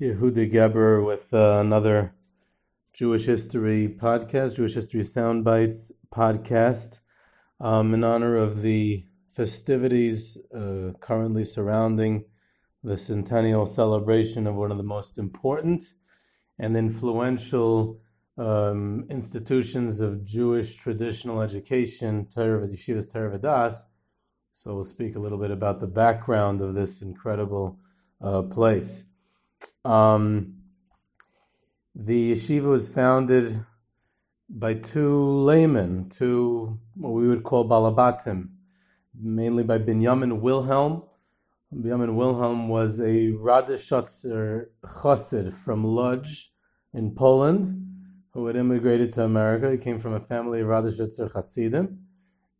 Yehuda Geberer with uh, another Jewish History podcast, Jewish History Soundbites podcast, um, in honor of the festivities uh, currently surrounding the centennial celebration of one of the most important and influential um, institutions of Jewish traditional education, Torah Yeshivas Torah Vodaas. So we'll speak a little bit about the background of this incredible uh, place. Um, the yeshiva was founded by two laymen, two what we would call balabatim, mainly by Binyamin Wilhelm. Binyamin Wilhelm was a Radishotzer chassid from Lodz in Poland who had immigrated to America. He came from a family of Radishotzer chassidim.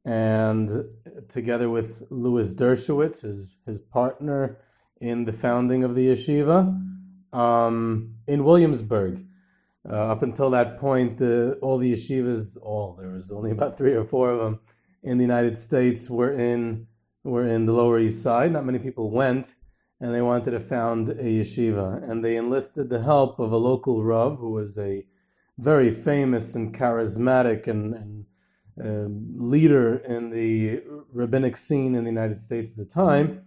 And together with Louis Dershowitz, his, his partner in the founding of the yeshiva, um, in Williamsburg. Uh, up until that point, all the yeshivas, all there was only about three or four of them in the United States, were in were in the Lower East Side. Not many people went, and they wanted to found a yeshiva, and they enlisted the help of a local rav who was a very famous and charismatic and, and uh, leader in the rabbinic scene in the United States at the time,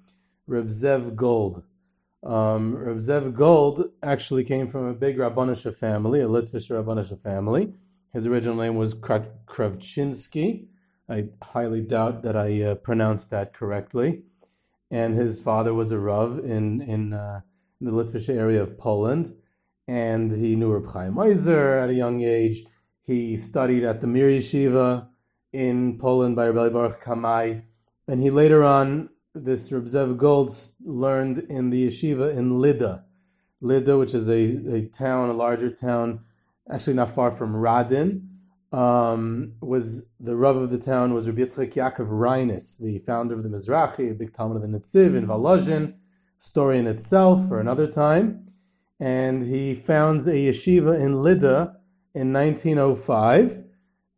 Reb Zev Gold. Um, Reb Zev Gold actually came from a big Rabbanisha family, a Litvish Rabbanisha family. His original name was Kravchinsky. I highly doubt that I uh, pronounced that correctly. And his father was a Rav in, in, uh, in the Litvish area of Poland. And he knew Reb Chaim Ozer at a young age. He studied at the Mir Yeshiva in Poland by Rabbi Baruch Kamai. And he later on this Reb Zev Gold learned in the yeshiva in Lida. Lida, which is a, a town, a larger town, actually not far from Radin, um, was the Rav of the town was Rabbi Yitzchak Yaakov Reines, the founder of the Mizrahi, a big Talmid of the Netziv in Volozhin, story in itself for another time. And he founds a yeshiva in Lida in 1905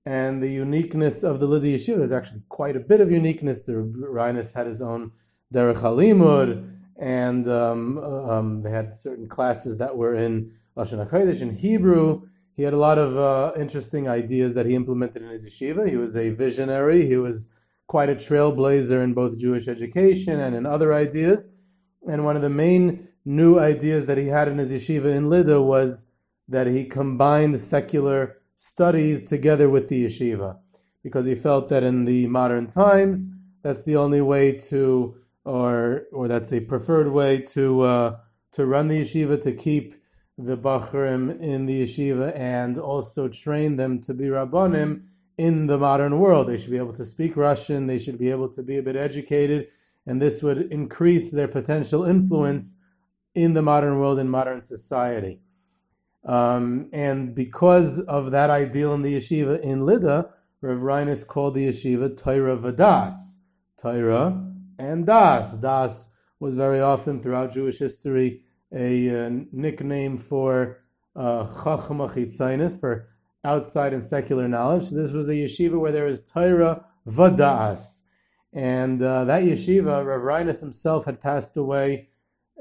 and the uniqueness of the Lida Yeshiva, there's actually quite a bit of uniqueness. The Reines had his own Derech Halimud, and um, um, they had certain classes that were in Lashon in Hebrew. He had a lot of uh, interesting ideas that he implemented in his yeshiva. He was a visionary. He was quite a trailblazer in both Jewish education and in other ideas. And one of the main new ideas that he had in his yeshiva in Lida was that he combined secular studies together with the yeshiva because he felt that in the modern times that's the only way to or or that's a preferred way to uh, to run the yeshiva to keep the bachrim in the yeshiva and also train them to be rabbanim in the modern world. They should be able to speak Russian. They should be able to be a bit educated, and this would increase their potential influence in the modern world in modern society. Um, and because of that ideal in the yeshiva in Lida, Rav Reines called the yeshiva Torah Vadas. Torah and Das. Das was very often throughout Jewish history a uh, nickname for uh, Chachma for outside and secular knowledge. This was a yeshiva where there was Torah Vadas. And uh, that yeshiva, Rav Reines himself had passed away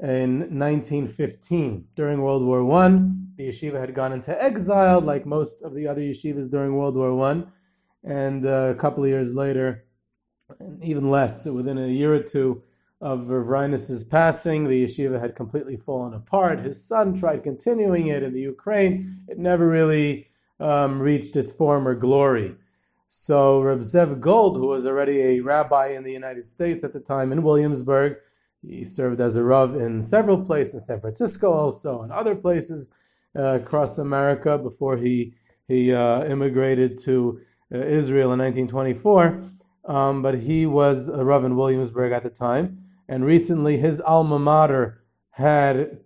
in 1915. During World War One, the yeshiva had gone into exile, like most of the other yeshivas during World War One, and uh, a couple of years later, even less, within a year or two of Rav passing, the yeshiva had completely fallen apart. His son tried continuing it in the Ukraine; it never really um, reached its former glory. So Reb Zev Gold, who was already a rabbi in the United States at the time in Williamsburg, he served as a Rav in several places, San Francisco also, and other places uh, across America before he, he uh, immigrated to uh, Israel in 1924. Um, but he was a Rav in Williamsburg at the time. And recently his alma mater had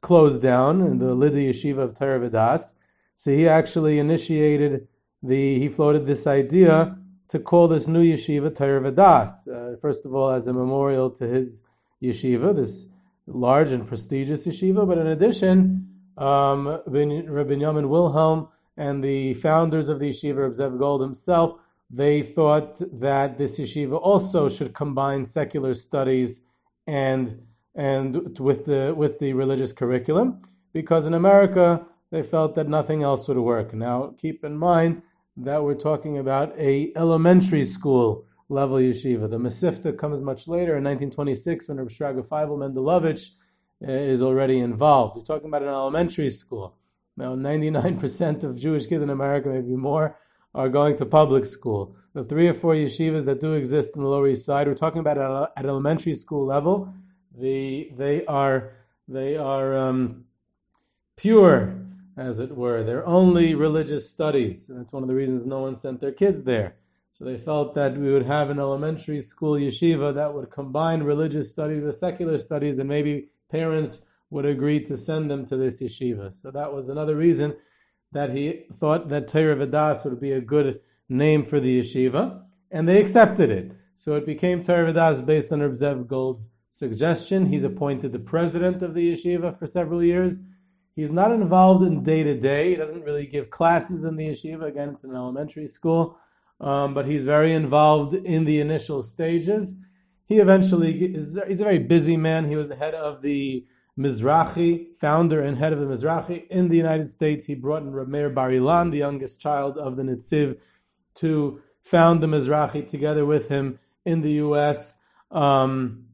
closed down the Lida Yeshiva of Torah Vodaas. So he actually initiated the, he floated this idea to call this new yeshiva Torah Vodaas. Uh, first of all, as a memorial to his yeshiva, this large and prestigious yeshiva, but in addition, um, Rabbi Yamin Wilhelm and the founders of the yeshiva, Reb Zev Gold himself, they thought that this yeshiva also should combine secular studies and and with the with the religious curriculum, because in America they felt that nothing else would work. Now, keep in mind that we're talking about a elementary school level yeshiva. The Mesivta comes much later in 1926 when Rabbi Shraga Feivel Mendlowitz uh, is already involved. We're talking about an elementary school. Now, 99% of Jewish kids in America, maybe more, are going to public school. The three or four yeshivas that do exist in the Lower East Side, we're talking about at, at elementary school level. The, they are they are um, pure, as it were. They're only religious studies. And that's one of the reasons no one sent their kids there. So they felt that we would have an elementary school yeshiva that would combine religious studies with secular studies, and maybe parents would agree to send them to this yeshiva. So that was another reason that he thought that Torah Vadas would be a good name for the yeshiva, and they accepted it. So it became Torah Vadas based on Reb Zev Gold's suggestion. He's appointed the president of the yeshiva for several years. He's not involved in day to day. He doesn't really give classes in the yeshiva. Again, it's an elementary school, um, but he's very involved in the initial stages. He eventually is. He's a very busy man. He was the head of the Mizrahi, founder and head of the Mizrahi in the United States. He brought in Rameir Bar Ilan, the youngest child of the Netziv, to found the Mizrahi together with him in the U.S. Um,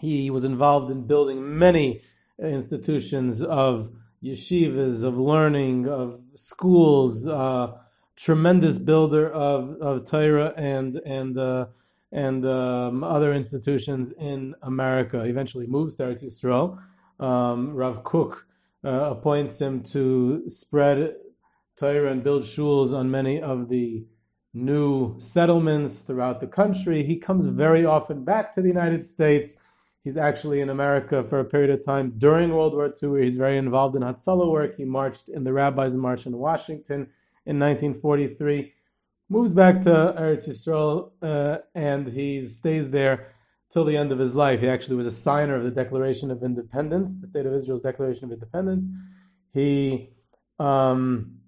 he was involved in building many institutions of yeshivas, of learning, of schools. Uh, tremendous builder of of Torah and and uh, and um, other institutions in America. Eventually moves there to Eretz Yisrael um, Rav Kook uh, appoints him to spread Torah and build shuls on many of the new settlements throughout the country. He comes very often back to the United States. He's actually in America for a period of time during World War II, where he's very involved in Hatzalah work. He marched in the Rabbis' March in Washington in 1943. Moves back to Eretz Yisrael uh, and he stays there till the end of his life. He actually was a signer of the Declaration of Independence, the State of Israel's Declaration of Independence. He um,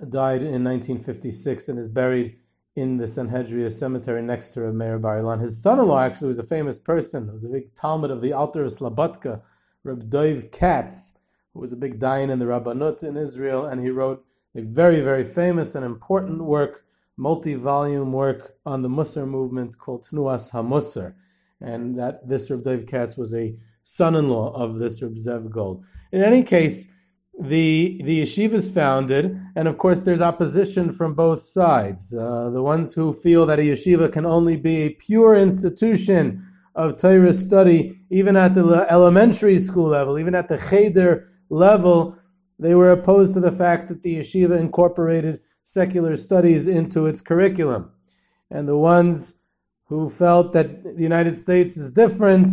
died in 1956 and is buried in the Sanhedria cemetery next to Meir Bar Ilan. His son-in-law actually was a famous person. He was a big Talmid of the Alter of Slobodka, Reb Dov Katz, who was a big dayan in the Rabbanut in Israel, and he wrote a very, very famous and important work, multi-volume work on the Musar movement called Tnuas HaMusar and that this Reb Dov Katz was a son-in-law of this Reb Zev Gold. In any case, the the yeshiva is founded, and of course, there's opposition from both sides. Uh, the ones who feel that a yeshiva can only be a pure institution of Torah study, even at the elementary school level, even at the cheder level, they were opposed to the fact that the yeshiva incorporated secular studies into its curriculum. And the ones who felt that the United States is different.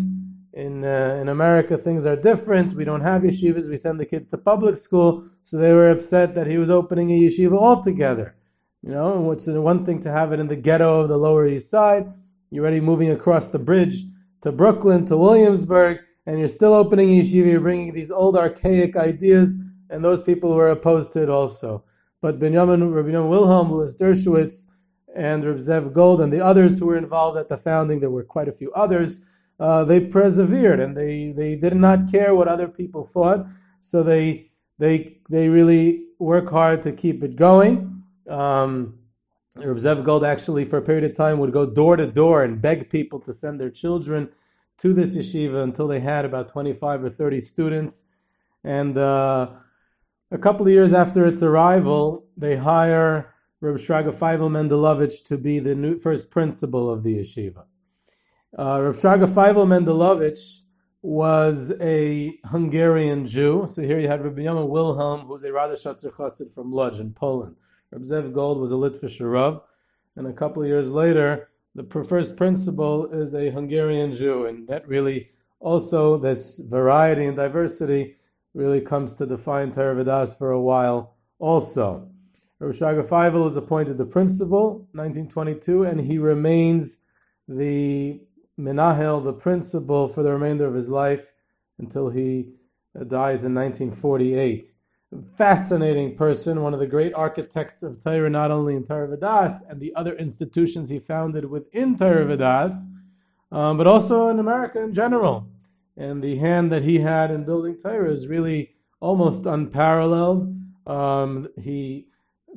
In, uh, in America, things are different. We don't have yeshivas. We send the kids to public school. So they were upset that he was opening a yeshiva altogether. You know, it's one thing to have it in the ghetto of the Lower East Side. You're already moving across the bridge to Brooklyn, to Williamsburg, and you're still opening yeshiva. You're bringing these old archaic ideas, and those people were opposed to it also. But Benjamin, Rabbi Wilhelm Louis Dershowitz, and Reb Zev Gold and the others who were involved at the founding, there were quite a few others, uh, they persevered and they, they did not care what other people thought. So they, they, they really work hard to keep it going. Um, Reb Zev Gold actually, for a period of time, would go door to door and beg people to send their children to this yeshiva until they had about 25 or 30 students. And uh, a couple of years after its arrival, they hire Reb Shraga Feivel Mendlowitz to be the new, first principal of the yeshiva. Uh, Reb Shraga Feivel Mendlowitz was a Hungarian Jew. So here you had Rabbi Yoma Wilhelm, who's a Radishotzer Chassid from Lodz in Poland. Reb Zev Gold was a Litvisher Rav. And a couple of years later, the first principal is a Hungarian Jew. And that really also, this variety and diversity really comes to define Torah for a while also. Rabbi Shraga Feivel is appointed the principal, 1922, and he remains the Menahel, the principal, for the remainder of his life until he uh, dies in 1948. Fascinating person, one of the great architects of Torah, not only in Torah and the other institutions he founded within Torah um, but also in America in general. and the hand that he had in building Torah is really almost unparalleled. Um, he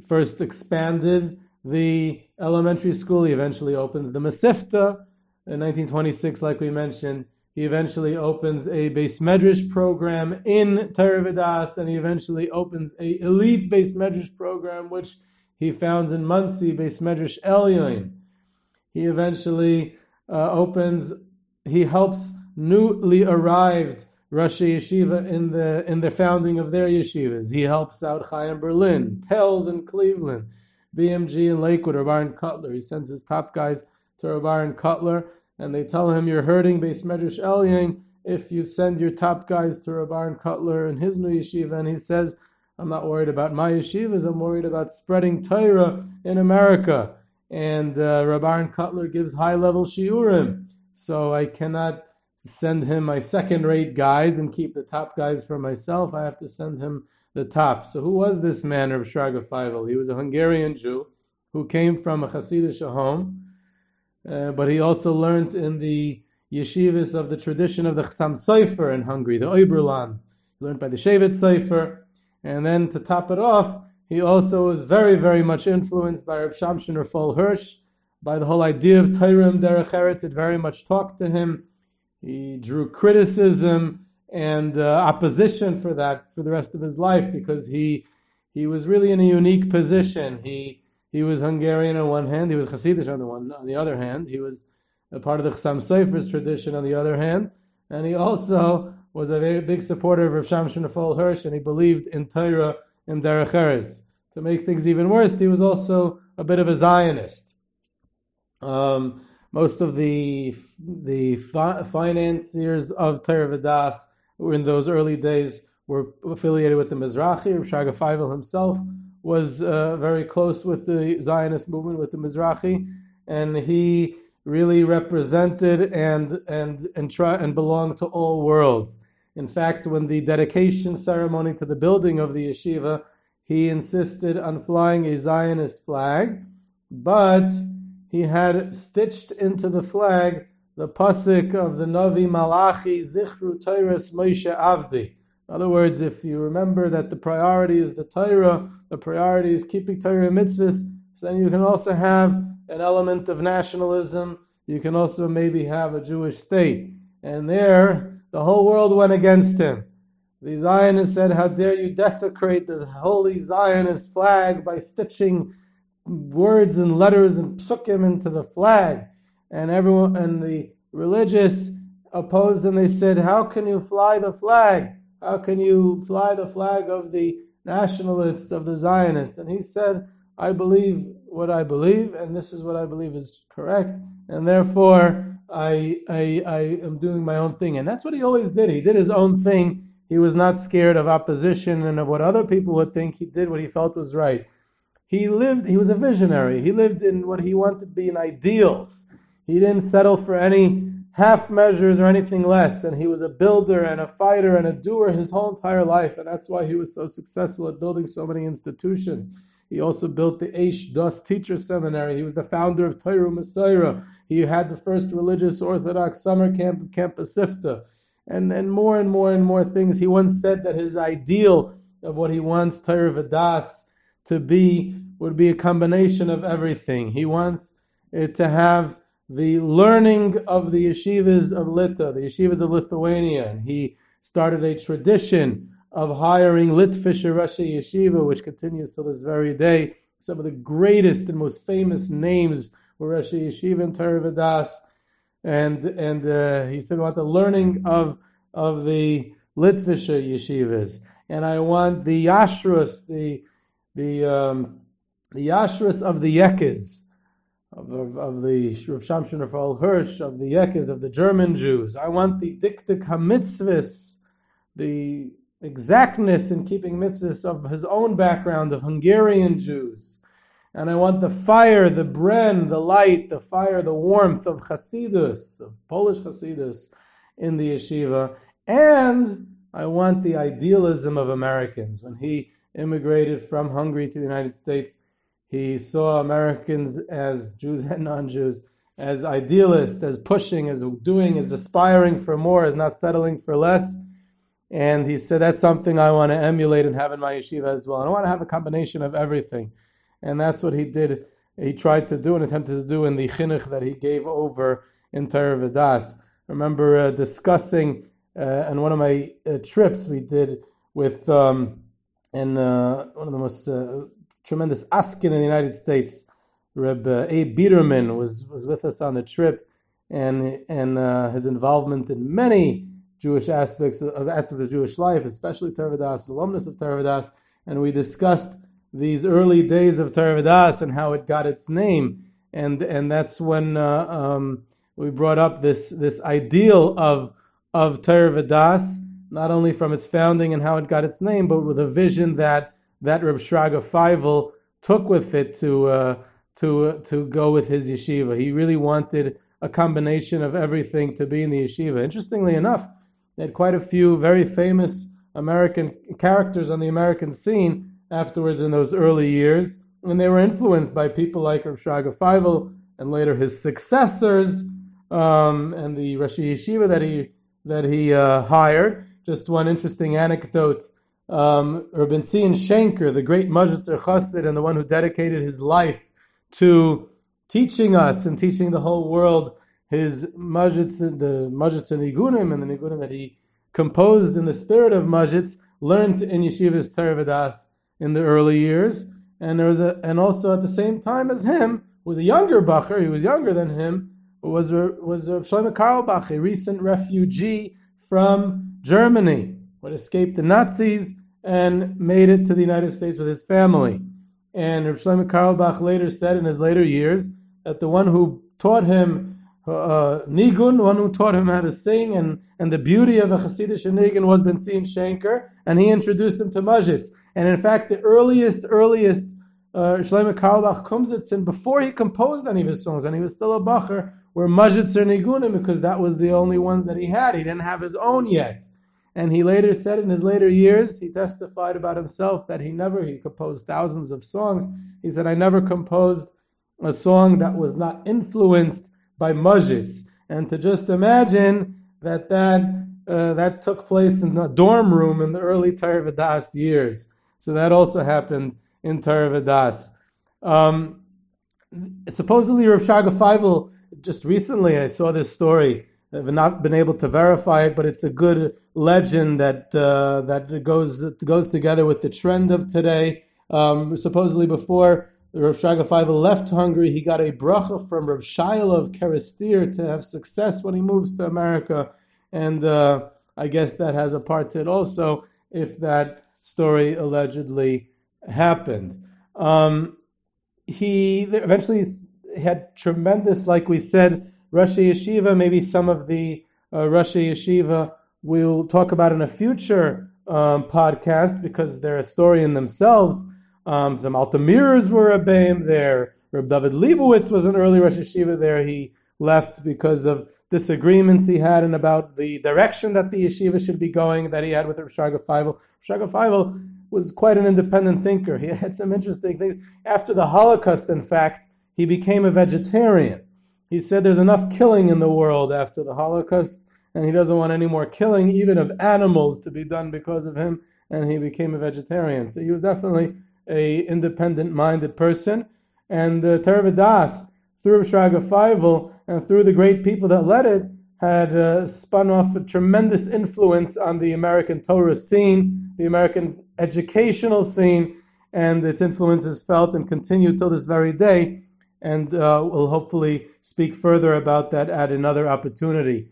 first expanded the elementary school. He eventually opens the Mesivta in 1926, like we mentioned. He eventually opens a Beis Medrash program in Torah Vidas, and he eventually opens a elite Beis Medrash program, which he founds in Monsey, Beis Medrash Elyon. He eventually uh, opens, he helps newly arrived Rosh Yeshiva in the in the founding of their yeshivas. He helps out Chaim Berlin, Telz in Cleveland, BMG in Lakewood, Rabban Kotler. He sends his top guys to Rabban Kotler, and they tell him you're hurting Beis Medrash Elyon if you send your top guys to Rabban Kotler and his new yeshiva. And he says, I'm not worried about my yeshivas, I'm worried about spreading Torah in America. And uh, Rabban Kotler gives high level shiurim. So I cannot send him my second rate guys and keep the top guys for myself. I have to send him the top. So who was this man, Reb Shraga Feivel? He was a Hungarian Jew who came from a Hasidic home, uh, but he also learned in the yeshivas of the tradition of the Chassam Sofer in Hungary, the Oberland. He learned by the Shevet Sofer. And then to top it off, he also was very, very much influenced by Reb Shamshon Rafal Hirsch, by the whole idea of Tairim Derech Eretz. It very much talked to him. He drew criticism and uh, opposition for that for the rest of his life because he he was really in a unique position. He he was Hungarian on one hand, he was Hasidic on the one on the other hand. He was a part of the Chassam Sofer's tradition on the other hand, and he also was a very big supporter of Rav Shamshon Hirsch, and he believed in Torah and Derech Eretz. To make things even worse, he was also a bit of a Zionist. Um, most of the the fi- financiers of Torah Vidas in those early days were affiliated with the Mizrahi. Shraga Feivel himself was uh, very close with the Zionist movement, with the Mizrahi, and he really represented and and and try and belonged to all worlds. In fact, when the dedication ceremony to the building of the yeshiva, he insisted on flying a Zionist flag, but he had stitched into the flag the pasuk of the Navi Malachi Zichru Teiras Moshe Avdi. In other words, if you remember that the priority is the Torah, the priority is keeping Torah mitzvahs, so then you can also have an element of nationalism. You can also maybe have a Jewish state. And there, the whole world went against him. The Zionists said, How dare you desecrate the holy Zionist flag by stitching words and letters and psukim into the flag. And everyone and the religious opposed and they said, How can you fly the flag? How can you fly the flag of the nationalists, of the Zionists? And he said, I believe what I believe, and this is what I believe is correct, and therefore I, I, I am doing my own thing. And that's what he always did. He did his own thing. He was not scared of opposition and of what other people would think. He did what he felt was right. He lived, he was a visionary. He lived in what he wanted to be in ideals. He didn't settle for any half measures or anything less. And he was a builder and a fighter and a doer his whole entire life. And that's why he was so successful at building so many institutions. He also built the Aish Das Teacher Seminary. He was the founder of Torah Umesorah. He had the first religious Orthodox summer camp at Camp Sifta. And, and more and more and more things. He once said that his ideal of what he wants Torah Vadas to be would be a combination of everything. He wants it to have the learning of the yeshivas of Lita, the yeshivas of Lithuania, and he started a tradition of hiring Litvisher Rashi Yeshiva, which continues to this very day. Some of the greatest and most famous names were Rashi Yeshiva and Torah Vadas, and and uh, he said about the learning of of the Litvisher yeshivas, and I want the Yashrus, the the um, the Yashras of the Yekes, of, of, of the Reb Shamshon Rafal Hirsch, of the Yekes, of the German Jews. I want the Diktik HaMitzvahs, the exactness in keeping mitzvahs of his own background, of Hungarian Jews. And I want the fire, the bren, the light, the fire, the warmth of Hasidus, of Polish Hasidus in the yeshiva. And I want the idealism of Americans. When he immigrated from Hungary to the United States, he saw Americans as Jews and non Jews as idealists, as pushing, as doing, as aspiring for more, as not settling for less. And he said, That's something I want to emulate and have in my yeshiva as well. And I want to have a combination of everything. And that's what he did. He tried to do and attempted to do in the chinuch that he gave over in Torah Vidas. Remember uh, discussing uh, on one of my uh, trips we did with um, in uh, one of the most uh, tremendous askin in the United States, Reb uh, Abe Biederman was was with us on the trip, and and uh, his involvement in many Jewish aspects of aspects of Jewish life, especially Torah Vodaas, alumnus of Torah Vodaas, and we discussed these early days of Torah Vodaas and how it got its name, and and that's when uh, um, we brought up this this ideal of of Torah Vodaas, not only from its founding and how it got its name, but with a vision that that Reb Shraga Feivel took with it to uh, to uh, to go with his yeshiva. He really wanted a combination of everything to be in the yeshiva. Interestingly enough, they had quite a few very famous American characters on the American scene afterwards in those early years, and they were influenced by people like Reb Shraga Feivel and later his successors um, and the Rashi Yeshiva that he that he uh, hired. Just one interesting anecdote. Um, Rabbi Sion Shenker, the great Modzitzer Chassid and the one who dedicated his life to teaching us and teaching the whole world his Modzitz, the Modzitz Nigunim and the Nigunim that he composed in the spirit of Modzitz, learned in Yeshivas Teravadas in the early years. And there was a, and also at the same time as him was a younger Bacher, he was younger than him, was was Shlomo Carlebach, a recent refugee from Germany, who escaped the Nazis and made it to the United States with his family. And Shlomo Carlebach later said in his later years that the one who taught him uh, nigun, one who taught him how to sing, and, and the beauty of a Hasidic nigun was Ben Sion Shenker, and he introduced him to Modzitz. And in fact, the earliest, earliest uh, Shlomo Carlebach Kumzitzin, before he composed any of his songs, and he was still a Bacher, were Modzitzer Nigunim because that was the only ones that he had. He didn't have his own yet. And he later said in his later years, he testified about himself that he never, he composed thousands of songs. He said, I never composed a song that was not influenced by Modzitz. And to just imagine that that, uh, that took place in the dorm room in the early Tarvadas years. So that also happened in Tarvadas. Um, supposedly, Rav Shraga Feivel just recently I saw this story. I've not been able to verify it, but it's a good legend that uh, that goes goes together with the trend of today. Um, supposedly, before Shraga Feivel left Hungary, he got a bracha from Rav Shaila of Kerestir to have success when he moves to America, and uh, I guess that has a part to it also. If that story allegedly happened, um, he eventually had tremendous, like we said, Rashi Yeshiva. Maybe some of the uh, Rashi Yeshiva we'll talk about in a future um, podcast because they're a story in themselves. Um, some Altamirs were a Baim there. Reb David Leibowitz was an early Rosh Yeshiva there. He left because of disagreements he had and about the direction that the yeshiva should be going that he had with Reb Shraga Feivel. Shraga Feivel was quite an independent thinker. He had some interesting things. After the Holocaust, in fact, he became a vegetarian. He said there's enough killing in the world after the Holocaust, and he doesn't want any more killing, even of animals, to be done because of him, and he became a vegetarian. So he was definitely a independent-minded person. And uh, Tervadas, through Shraga Feivel and through the great people that led it, had uh, spun off a tremendous influence on the American Torah scene, the American educational scene, and its influence is felt and continued till this very day and uh, we'll hopefully speak further about that at another opportunity.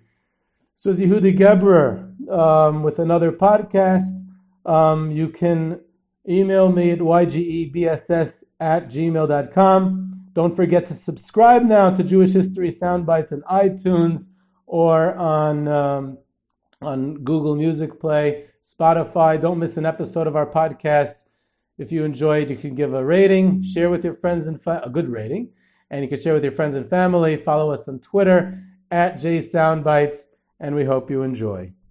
So, as Yehudi Geberer um, with another podcast. Um, you can email me at ygebss at gmail.com. Don't forget to subscribe now to Jewish History Soundbites in iTunes or on, um, on Google Music Play, Spotify. Don't miss an episode of our podcast. If you enjoyed, you can give a rating, share with your friends and fa- a good rating, and you can share with your friends and family. Follow us on Twitter at JSoundbites, and we hope you enjoy.